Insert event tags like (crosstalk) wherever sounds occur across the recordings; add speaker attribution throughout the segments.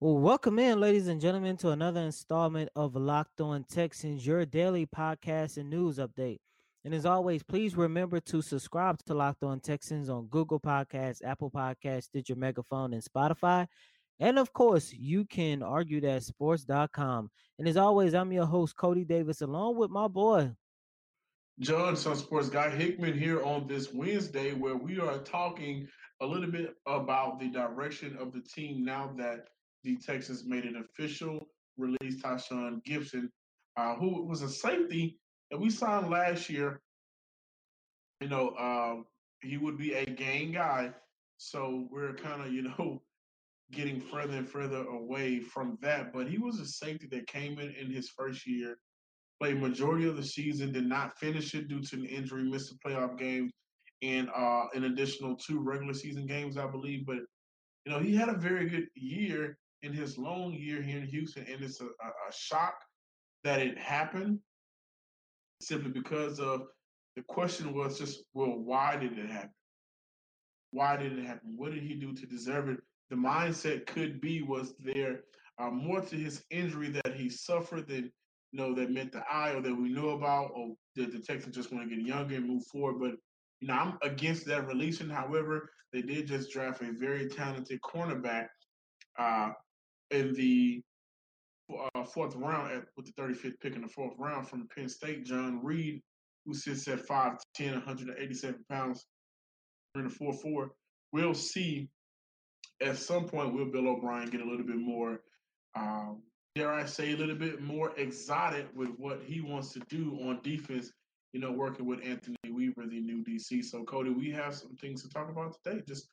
Speaker 1: Well, welcome in, ladies and gentlemen, to another installment of Locked On Texans, your daily podcast and news update. And as always, please remember to subscribe to Locked On Texans on Google Podcasts, Apple Podcasts, Stitcher Megaphone, and Spotify. And of course, you can argue that sports.com. And as always, I'm your host, Coty Davis, along with my boy,
Speaker 2: John, Some Sports Guy Hickman here on this Wednesday, where we are talking a little bit about the direction of the team now that the Texans made it official, released Tashaun Gipson, uh, who was a safety that we signed last year. You know, uh, he would be a Gaine guy. So we're kind of, you know, (laughs) getting further and further away from that. But he was a safety that came in in his first year, played majority of the season, did not finish it due to an injury, missed the playoff games, and uh, an additional two regular season games, I believe. But you know, he had a very good year, in his long year here in Houston, and it's a, a, shock that it happened simply because of the question was just, well, why did it happen? Why did it happen? What did he do to deserve it? The mindset could be was there uh, more to his injury that he suffered than you know that meant the eye or that we knew about, or did the Texans just want to get younger and move forward? But you know, I'm against that releasing. However, they did just draft a very talented cornerback uh, in the uh, fourth round at, with the 35th pick in the fourth round from Penn State, John Reid, who sits at 5'10, 187 pounds, in the 4 4. We'll see at some point, will Bill O'Brien get a little bit more, um, dare I say, a little bit more exotic with what he wants to do on defense, you know, working with Anthony Weaver, the new DC. So, Coty, we have some things to talk about today. Just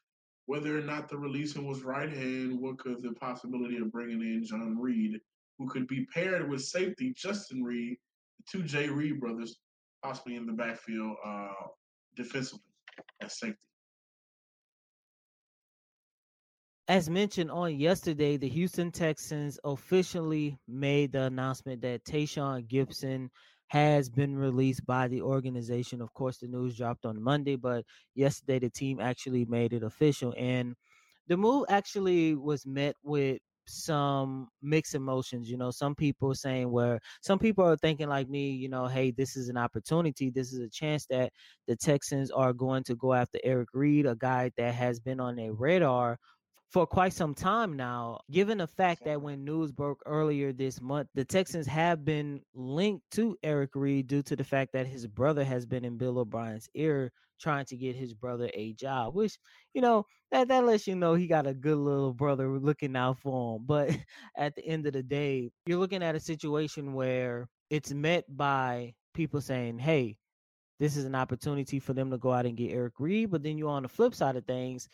Speaker 2: whether or not the releasing was right and what could the possibility of bringing in John Reid, who could be paired with safety Justin Reid, the two J. Reid brothers, possibly in the backfield uh, defensively as safety.
Speaker 1: As mentioned on yesterday, the Houston Texans officially made the announcement that Tashaun Gipson has been released by the organization. Of course, the news dropped on Monday, but yesterday the team actually made it official. And the move actually was met with some mixed emotions. You know, some people saying where some people are thinking like me, you know, hey, this is an opportunity. This is a chance that the Texans are going to go after Eric Reid a guy that has been on their radar for quite some time now, given the fact that when news broke earlier this month, the Texans have been linked to Eric Reid due to the fact that his brother has been in Bill O'Brien's ear trying to get his brother a job, which, you know, that, that lets you know he got a good little brother looking out for him. But (laughs) at the end of the day, you're looking at a situation where it's met by people saying, hey, this is an opportunity for them to go out and get Eric Reid. But then you're on the flip side of things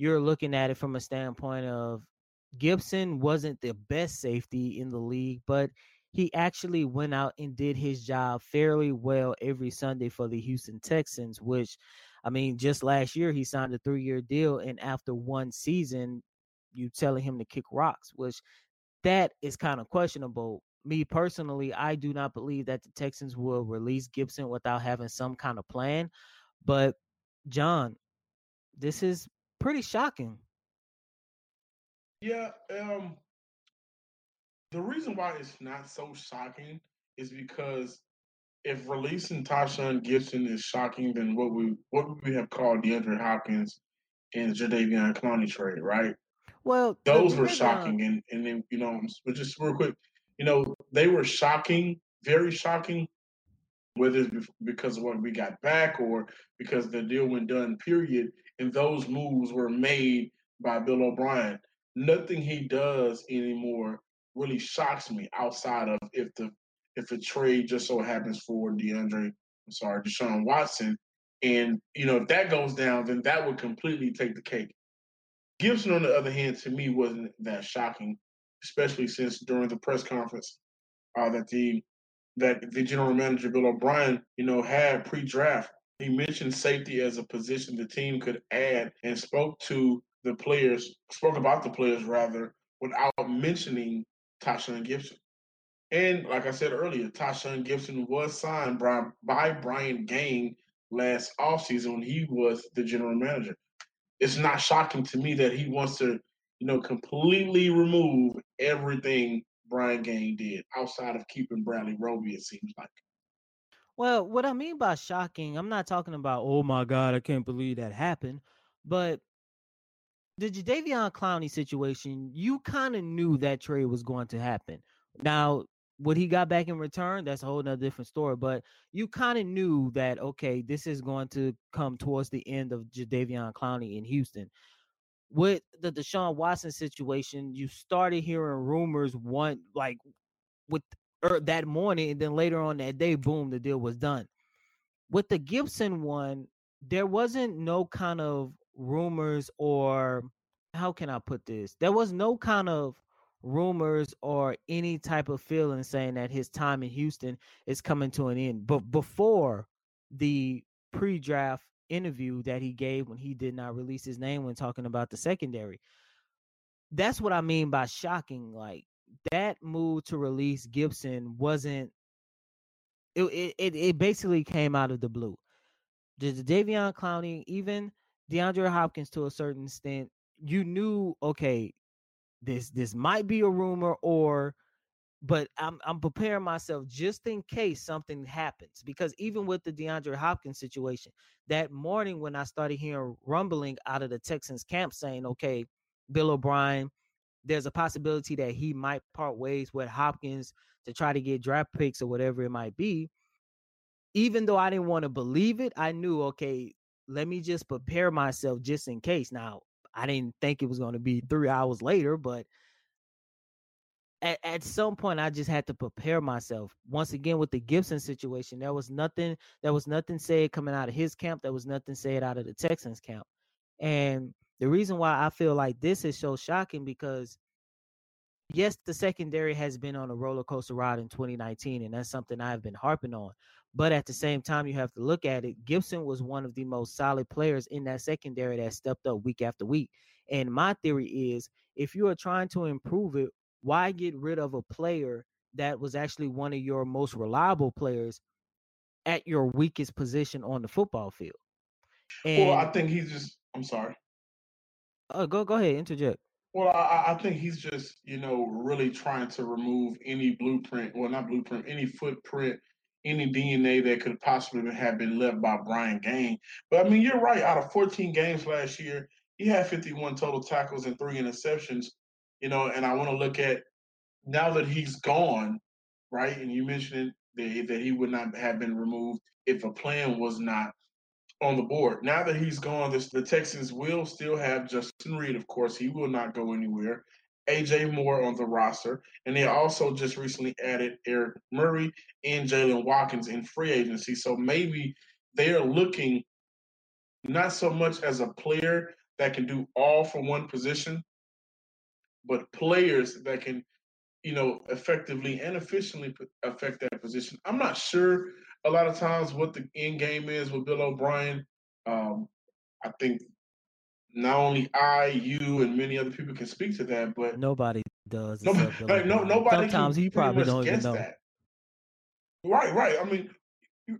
Speaker 1: you're looking at it from a standpoint of Gibson wasn't the best safety in the league, but he actually went out and did his job fairly well every Sunday for the Houston Texans, which I mean, just last year he signed a three year deal, and after one season, you telling him to kick rocks, which that is kind of questionable. Me personally, I do not believe that the Texans will release Gibson without having some kind of plan. But John, this is pretty shocking.
Speaker 2: Yeah, um, the reason why it's not so shocking is because if releasing Tashaun Gibson is shocking, then what we what would we have called DeAndre Hopkins and Jadeveon Clowney trade, right?
Speaker 1: Well,
Speaker 2: those were shocking, and and then you know, but just real quick, you know, they were shocking, very shocking, whether it's because of what we got back or because the deal went done. Period and those moves were made by Bill O'Brien. Nothing he does anymore really shocks me outside of if the if the trade just so happens for DeAndre, I'm sorry, Deshaun Watson. And, you know, if that goes down, then that would completely take the cake. Gibson, on the other hand, to me wasn't that shocking, especially since during the press conference uh, that the that the general manager Bill O'Brien, you know, had pre-draft he mentioned safety as a position the team could add and spoke to the players, spoke about the players rather, without mentioning Tashaun Gibson. And like I said earlier, Tashaun Gibson was signed by, by Brian Gaine last offseason when he was the general manager. It's not shocking to me that he wants to you know, completely remove everything Brian Gaine did outside of keeping Bradley Roby, it seems like.
Speaker 1: Well, what I mean by shocking, I'm not talking about, oh my God, I can't believe that happened. But the Jadeveon Clowney situation, you kind of knew that trade was going to happen. Now, what he got back in return, that's a whole nother different story. But you kind of knew that okay, this is going to come towards the end of Jadeveon Clowney in Houston. With the Deshaun Watson situation, you started hearing rumors one like with er, that morning, and then later on that day, boom, the deal was done. With the Gibson one, there wasn't no kind of rumors or how can I put this? There was no kind of rumors or any type of feeling saying that his time in Houston is coming to an end. But before the pre-draft interview that he gave when he did not release his name when talking about the secondary, that's what I mean by shocking. Like that move to release Gibson wasn't. It it it basically came out of the blue. Jadeveon Clowney, even DeAndre Hopkins to a certain extent, you knew okay, this this might be a rumor or but I'm I'm preparing myself just in case something happens because even with the DeAndre Hopkins situation, that morning when I started hearing rumbling out of the Texans camp saying, "Okay, Bill O'Brien, there's a possibility that he might part ways with Hopkins to try to get draft picks or whatever it might be." Even though I didn't want to believe it, I knew, okay, let me just prepare myself just in case. Now, I didn't think it was going to be three hours later, but at, at some point I just had to prepare myself. Once again, with the Gibson situation, there was nothing, there was nothing said coming out of his camp. There was nothing said out of the Texans camp. And the reason why I feel like this is so shocking because yes, the secondary has been on a roller coaster ride in 2019, and that's something I've been harping on. But at the same time, you have to look at it. Gibson was one of the most solid players in that secondary that stepped up week after week. And my theory is if you are trying to improve it, why get rid of a player that was actually one of your most reliable players at your weakest position on the football field?
Speaker 2: And, well, I think he's just. I'm sorry.
Speaker 1: Uh, go go ahead, interject.
Speaker 2: Well, I, I, think he's just, you know, really trying to remove any blueprint, well, not blueprint, any footprint any DNA that could possibly have been left by Brian Gaine. But I mean, you're right. Out of 14 games last year, he had 51 total tackles and three interceptions. You know, and I want to look at now that he's gone, right? And you mentioned that, that he would not have been removed if a plan was not on the board. Now that he's gone, this, the Texans will still have Justin Reid, of course. He will not go anywhere. AJ Moore on the roster, and they also just recently added Eric Murray and Jaylen Watkins in free agency. So maybe they are looking not so much as a player that can do all for one position, but players that can, you know, effectively and efficiently affect that position. I'm not sure a lot of times what the end game is with Bill O'Brien. Um, I think not only I, you, and many other people can speak to that, but
Speaker 1: nobody does. (laughs)
Speaker 2: Nobody, like, no, nobody.
Speaker 1: Sometimes he probably don't even know. That.
Speaker 2: Right, right. I mean,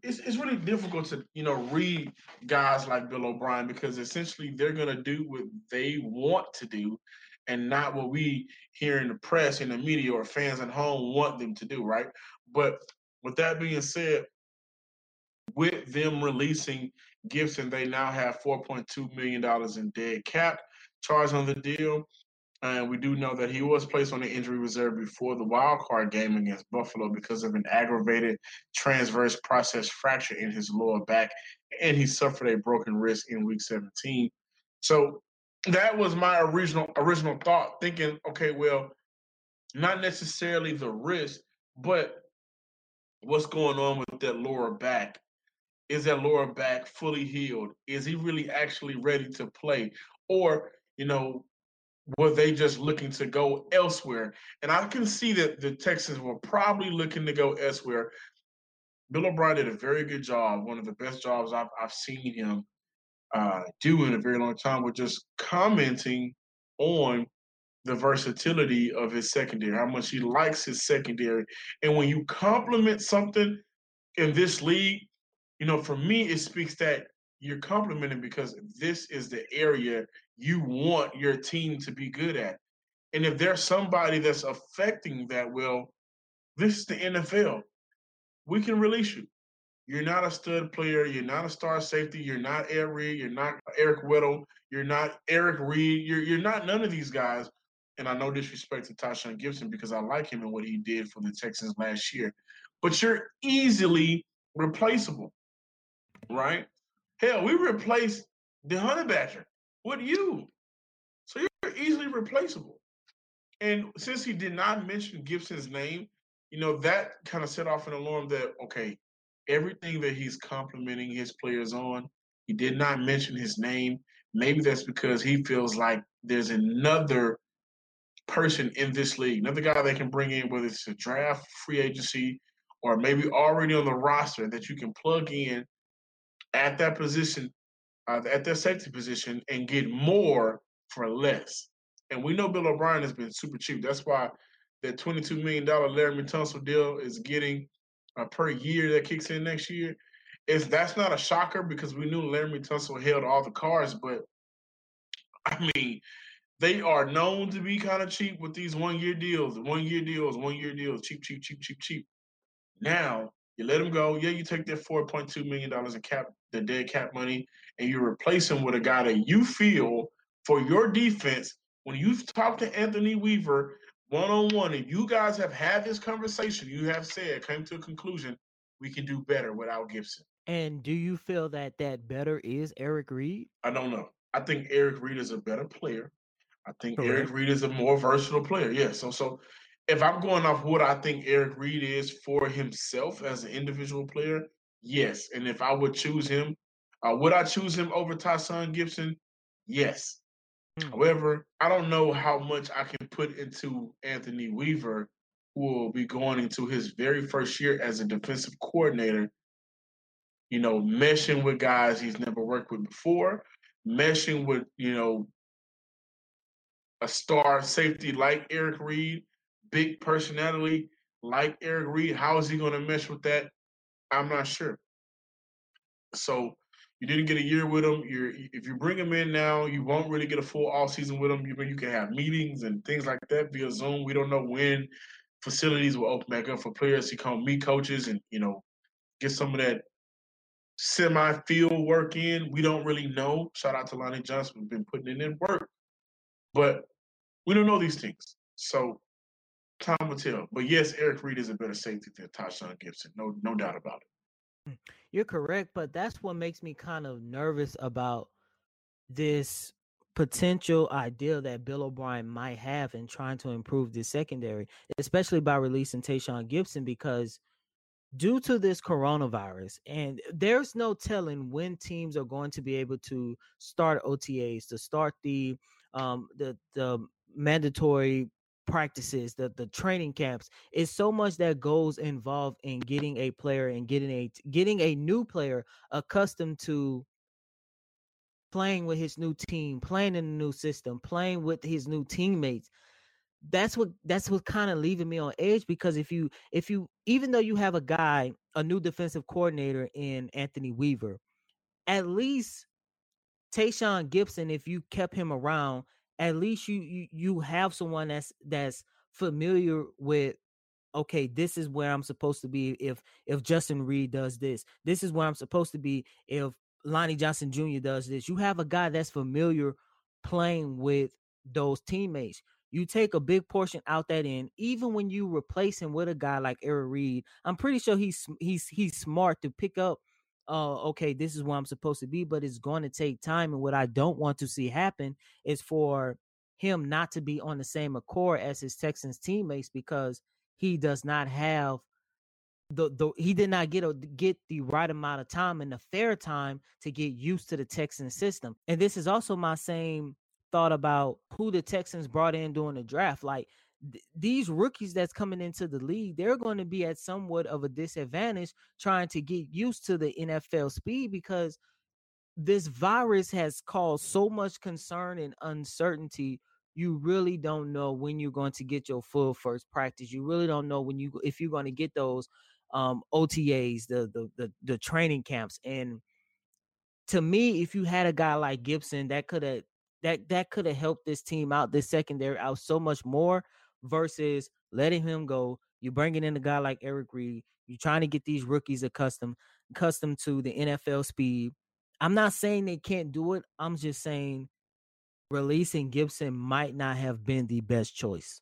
Speaker 2: it's it's really difficult to you know read guys like Bill O'Brien because essentially they're gonna do what they want to do, and not what we hear in the press, in the media, or fans at home want them to do. Right. But with that being said, with them releasing Gibson, they now have $4.2 million in dead cap charge on the deal. And we do know that he was placed on the injury reserve before the wild card game against Buffalo because of an aggravated transverse process fracture in his lower back, and he suffered a broken wrist in Week 17. So that was my original original thought, thinking, okay, well, not necessarily the wrist, but what's going on with that lower back is that lower back fully healed? Is he really actually ready to play? Or, you know, were they just looking to go elsewhere? And I can see that the Texans were probably looking to go elsewhere. Bill O'Brien did a very good job, one of the best jobs I've, I've seen him uh, do in a very long time, with just commenting on the versatility of his secondary, how much he likes his secondary. And when you compliment something in this league, you know, for me, it speaks that you're complimenting because this is the area you want your team to be good at. And if there's somebody that's affecting that, well, this is the NFL. We can release you. You're not a stud player. You're not a star safety. You're not Eric Reid. You're not Eric Weddle. You're not Eric Reed. You're you're not none of these guys. And I know disrespect to Tashaun Gibson because I like him and what he did for the Texans last year. But you're easily replaceable, right? Hell, we replaced the Honey Badger with you. So you're easily replaceable. And since he did not mention Gibson's name, you know, that kind of set off an alarm that, okay, everything that he's complimenting his players on, he did not mention his name. Maybe that's because he feels like there's another person in this league, another guy they can bring in, whether it's a draft, free agency, or maybe already on the roster that you can plug in at that position, uh, at that safety position, and get more for less. And we know Bill O'Brien has been super cheap. That's why that $22 million Laremy Tunsil deal is getting uh, per year that kicks in next year. Is that's not a shocker because we knew Laremy Tunsil held all the cards, but I mean, they are known to be kind of cheap with these one year deals, one year deals, one year deals, cheap, cheap, cheap, cheap, cheap. Now you let them go. Yeah, you take that four point two million dollars in cap, the dead cap money, and you replace him with a guy that you feel for your defense. When you've talked to Anthony Weaver one on one, and you guys have had this conversation, you have said, came to a conclusion, we can do better without Gibson.
Speaker 1: And do you feel that that better is Eric Reid?
Speaker 2: I don't know. I think Eric Reid is a better player. I think Correct. Eric Reid is a more versatile player. Yeah. So so if I'm going off what I think Eric Reid is for himself as an individual player, yes. And if I would choose him, uh, would I choose him over Tashaun Gibson? Yes. Mm. However, I don't know how much I can put into Anthony Weaver, who will be going into his very first year as a defensive coordinator. You know, meshing with guys he's never worked with before, meshing with, you know, a star safety like Eric Reid, big personality like Eric Reid. How is he going to mesh with that? I'm not sure. So you didn't get a year with him. You're if you bring him in now, you won't really get a full off season with him. You you can have meetings and things like that via Zoom. We don't know when facilities will open back up for players to come meet coaches and you know get some of that semi field work in. We don't really know. Shout out to Lonnie Johnson, we've been putting in work, but we don't know these things. So time will tell. But yes, Eric Reid is a better safety than Tashaun Gibson. No, no doubt about it.
Speaker 1: Hmm. You're correct, but that's what makes me kind of nervous about this potential idea that Bill O'Brien might have in trying to improve this secondary, especially by releasing Tashaun Gibson, because due to this coronavirus, and there's no telling when teams are going to be able to start OTAs, to start the um the the mandatory practices, the the training camps. It's so much that goes involved in getting a player and getting a getting a new player accustomed to playing with his new team, playing in a new system, playing with his new teammates. That's what that's what kind of leaving me on edge because if you if you even though you have a guy, a new defensive coordinator in Anthony Weaver, at least Tashaun Gibson, if you kept him around, at least you you you have someone that's that's familiar with okay this is where i'm supposed to be if if justin reid does this. This is where i'm supposed to be if lonnie johnson jr does this. You have a guy that's familiar playing with those teammates. You take a big portion out that end even when you replace him with a guy like eric reid i'm pretty sure he's he's he's smart to pick up oh, okay, this is where I'm supposed to be, but it's going to take time. And what I don't want to see happen is for him not to be on the same accord as his Texans teammates because he does not have the, the he did not get a, get the right amount of time and the fair time to get used to the Texans system. And this is also my same thought about who the Texans brought in during the draft. Like these rookies that's coming into the league, they're going to be at somewhat of a disadvantage trying to get used to the NFL speed because this virus has caused so much concern and uncertainty. You really don't know when you're going to get your full first practice. You really don't know when you if you're going to get those um, OTAs, the, the the the training camps, and to me, if you had a guy like Gibson, that could have that that could have helped this team out, this secondary out so much more versus letting him go. You're bringing in a guy like Eric Reid. You're trying to get these rookies accustomed accustomed to the NFL speed. I'm not saying they can't do it. I'm just saying releasing Gibson might not have been the best choice.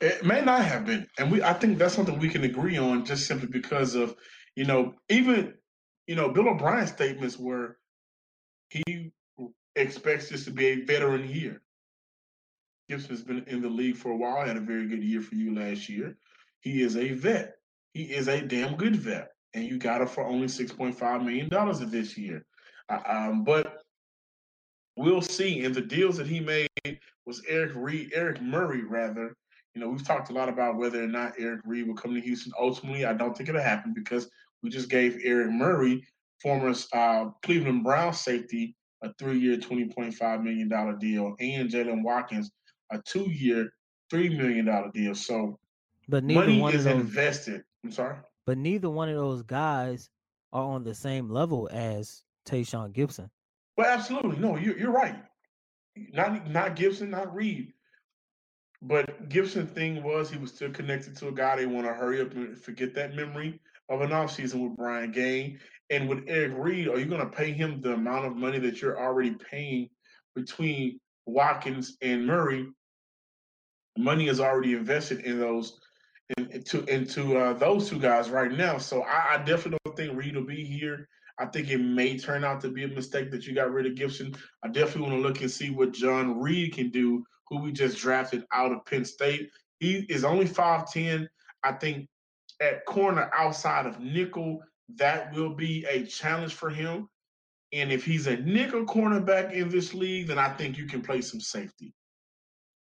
Speaker 2: It may not have been, and we I think that's something we can agree on, just simply because of you know even you know Bill O'Brien's statements were he expects this to be a veteran year. Gibson's been in the league for a while, had a very good year for you last year. He is a vet. He is a damn good vet, and you got him for only six point five million dollars this year. Uh, um, but we'll see. And the deals that he made was Eric Reid, Eric Murray rather. You know, we've talked a lot about whether or not Eric Reid will come to Houston. Ultimately, I don't think it'll happen because we just gave Eric Murray, former uh, Cleveland Brown safety, a three-year, twenty point five million dollar deal, and Jaylen Watkins a two-year, three million dollar deal. So,
Speaker 1: but neither money is
Speaker 2: those, invested. I'm sorry,
Speaker 1: but neither one of those guys are on the same level as Tashaun Gibson.
Speaker 2: Well, absolutely. No, you're, you're right. Not not Gibson, not Reid. But Gibson thing was he was still connected to a guy they want to hurry up and forget that memory of an offseason with Brian Gaine. And with Eric Reid, are you going to pay him the amount of money that you're already paying between Watkins and Murray? Money is already invested in those into into uh, those two guys right now. So I, I definitely don't think Reid will be here. I think it may turn out to be a mistake that you got rid of Gibson. I definitely want to look and see what John Reid can do, who we just drafted out of Penn State. He is only 5'10. I think at corner outside of nickel, that will be a challenge for him. And if he's a nickel cornerback in this league, then I think you can play some safety.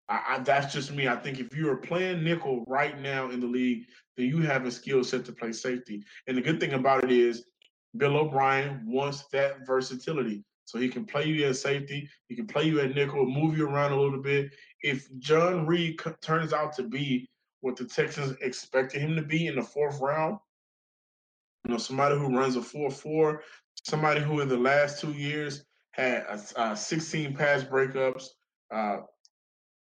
Speaker 2: I, I, that's just me. I think if you are playing nickel right now in the league, then you have a skill set to play safety. And the good thing about it is Bill O'Brien wants that versatility. So he can play you at safety, he can play you at nickel, move you around a little bit. If John Reid turns out to be what the Texans expected him to be in the fourth round, you know, somebody who runs a 4 4, somebody who in the last two years had uh, 16 pass breakups, uh,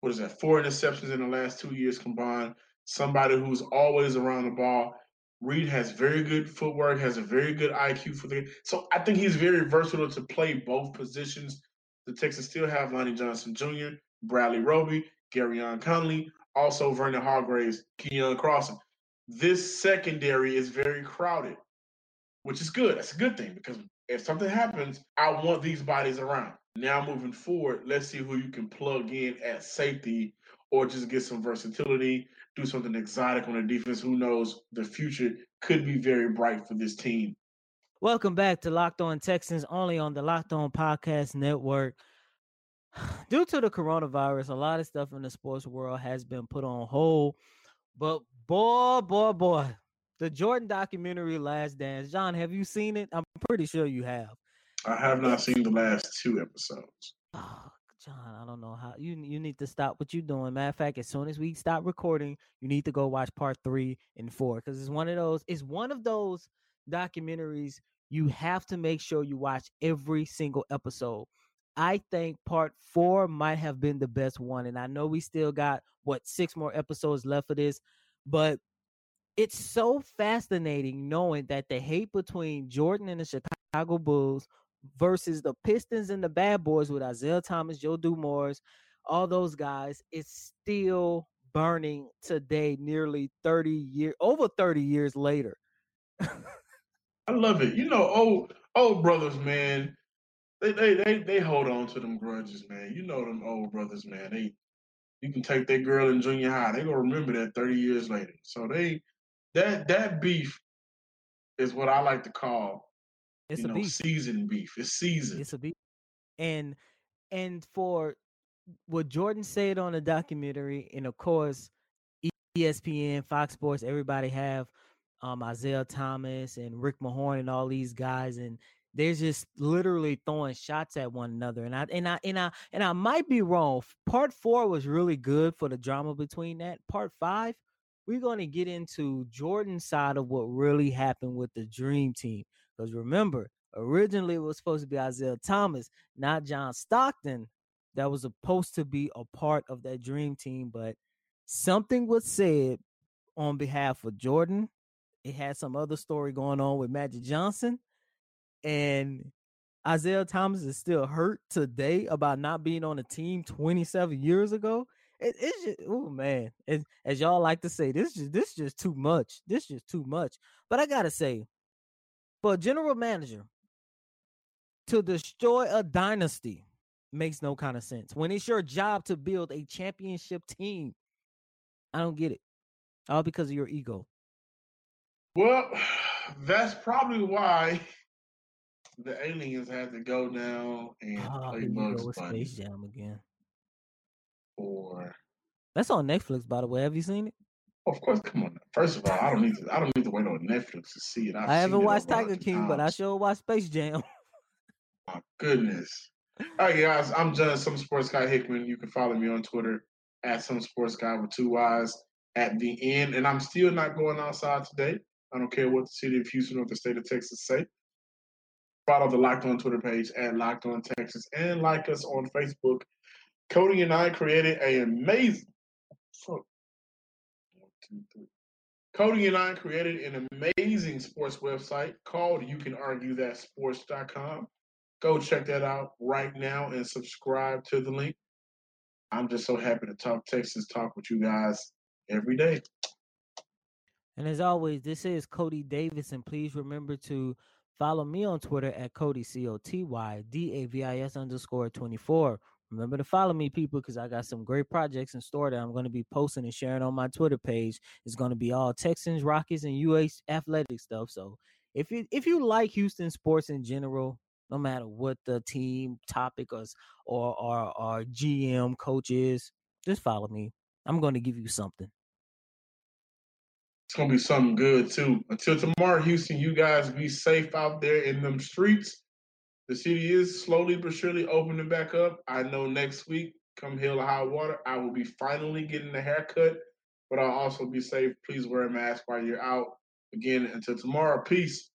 Speaker 2: what is that, four interceptions in the last two years combined, somebody who's always around the ball Reid has very good footwork, has a very good IQ for the so I think he's very versatile to play both positions. The Texans still have Lonnie Johnson Jr., Bradley Roby, Gareon Conley, also Vernon Hargreaves, Keion Crossen. This secondary is very crowded, which is good. That's a good thing because if something happens, I want these bodies around. Now moving forward, let's see who you can plug in at safety or just get some versatility do something exotic on the defense. Who knows? The future could be very bright for this team.
Speaker 1: Welcome back to Locked On Texans, only on the Locked On Podcast Network. (sighs) Due to the coronavirus, a lot of stuff in the sports world has been put on hold. But boy, boy, boy, the Jordan documentary Last Dance. John, have you seen it? I'm pretty sure you have.
Speaker 2: I have not seen the last two episodes.
Speaker 1: Oh, John, I don't know how you you need to stop what you're doing. Matter of fact, as soon as we stop recording, you need to go watch part three and four because it's one of those. It's one of those documentaries you have to make sure you watch every single episode. I think part four might have been the best one, and I know we still got what six more episodes left of this, but it's so fascinating knowing that the hate between Jordan and the Chicago Bulls versus the Pistons and the Bad Boys with Isiah Thomas, Joe Dumars, all those guys, it's still burning today, nearly 30 years, over 30 years later.
Speaker 2: I love it. You know, old old brothers, man, they, they they they hold on to them grudges, man. You know them old brothers, man. They you can take that girl in junior high, they gonna remember that 30 years later. So they that that beef is what I like to call it's you a know, beef. Seasoned beef. It's seasoned.
Speaker 1: It's a beef. And and for what Jordan said on the documentary, and of course, ESPN, Fox Sports, everybody have um, Isiah Thomas and Rick Mahorn and all these guys, and they're just literally throwing shots at one another. And I and I and I and I might be wrong. Part four was really good for the drama between that. Part five, we're going to get into Jordan's side of what really happened with the Dream Team. Because remember, Originally, it was supposed to be Isiah Thomas, not John Stockton, that was supposed to be a part of that dream team, but something was said on behalf of Jordan. It had some other story going on with Magic Johnson, and Isiah Thomas is still hurt today about not being on the team 27 years ago. It, it's just, oh man, it, as y'all like to say, this is this is just too much. This is just too much. But I gotta say, for a general manager to destroy a dynasty makes no kind of sense. When it's your job to build a championship team, I don't get it. All because of your ego.
Speaker 2: Well, (sighs) that's probably why the aliens had to go now and oh, play Bugs Bunny.
Speaker 1: Space Jam again.
Speaker 2: Or
Speaker 1: that's on Netflix, by the way. Have you seen it?
Speaker 2: Of course, come on. First of all, I don't need to. I don't need to wait on Netflix to see it.
Speaker 1: I've I have not watched Tiger King, times. but I sure watched Space Jam.
Speaker 2: My goodness. All right, guys. I'm just some sports guy Hickman. You can follow me on Twitter at some sports guy with two Y's at the end. And I'm still not going outside today. I don't care what the city of Houston or the state of Texas say. Follow the Locked On Twitter page at Locked On Texas and like us on Facebook. Coty and I created an amazing. One, two, three. Coty and I created an amazing sports website called You Can Argue That Sports.com. Go check that out right now and subscribe to the link. I'm just so happy to talk Texas talk with you guys every day.
Speaker 1: And as always, this is Coty Davis, and please remember to follow me on Twitter at Coty C O T Y D A V I S underscore 24. Remember to follow me, people, because I got some great projects in store that I'm going to be posting and sharing on my Twitter page. It's going to be all Texans, Rockies, and UH athletic stuff. So if you if you like Houston sports in general, no matter what the team topic or or, or GM coach is, just follow me. I'm going to give you something.
Speaker 2: It's gonna be something good too. Until tomorrow, Houston, you guys be safe out there in them streets. The city is slowly but surely opening back up. I know next week, come hell or high water, I will be finally getting a haircut, but I'll also be safe. Please wear a mask while you're out. Again, until tomorrow, peace.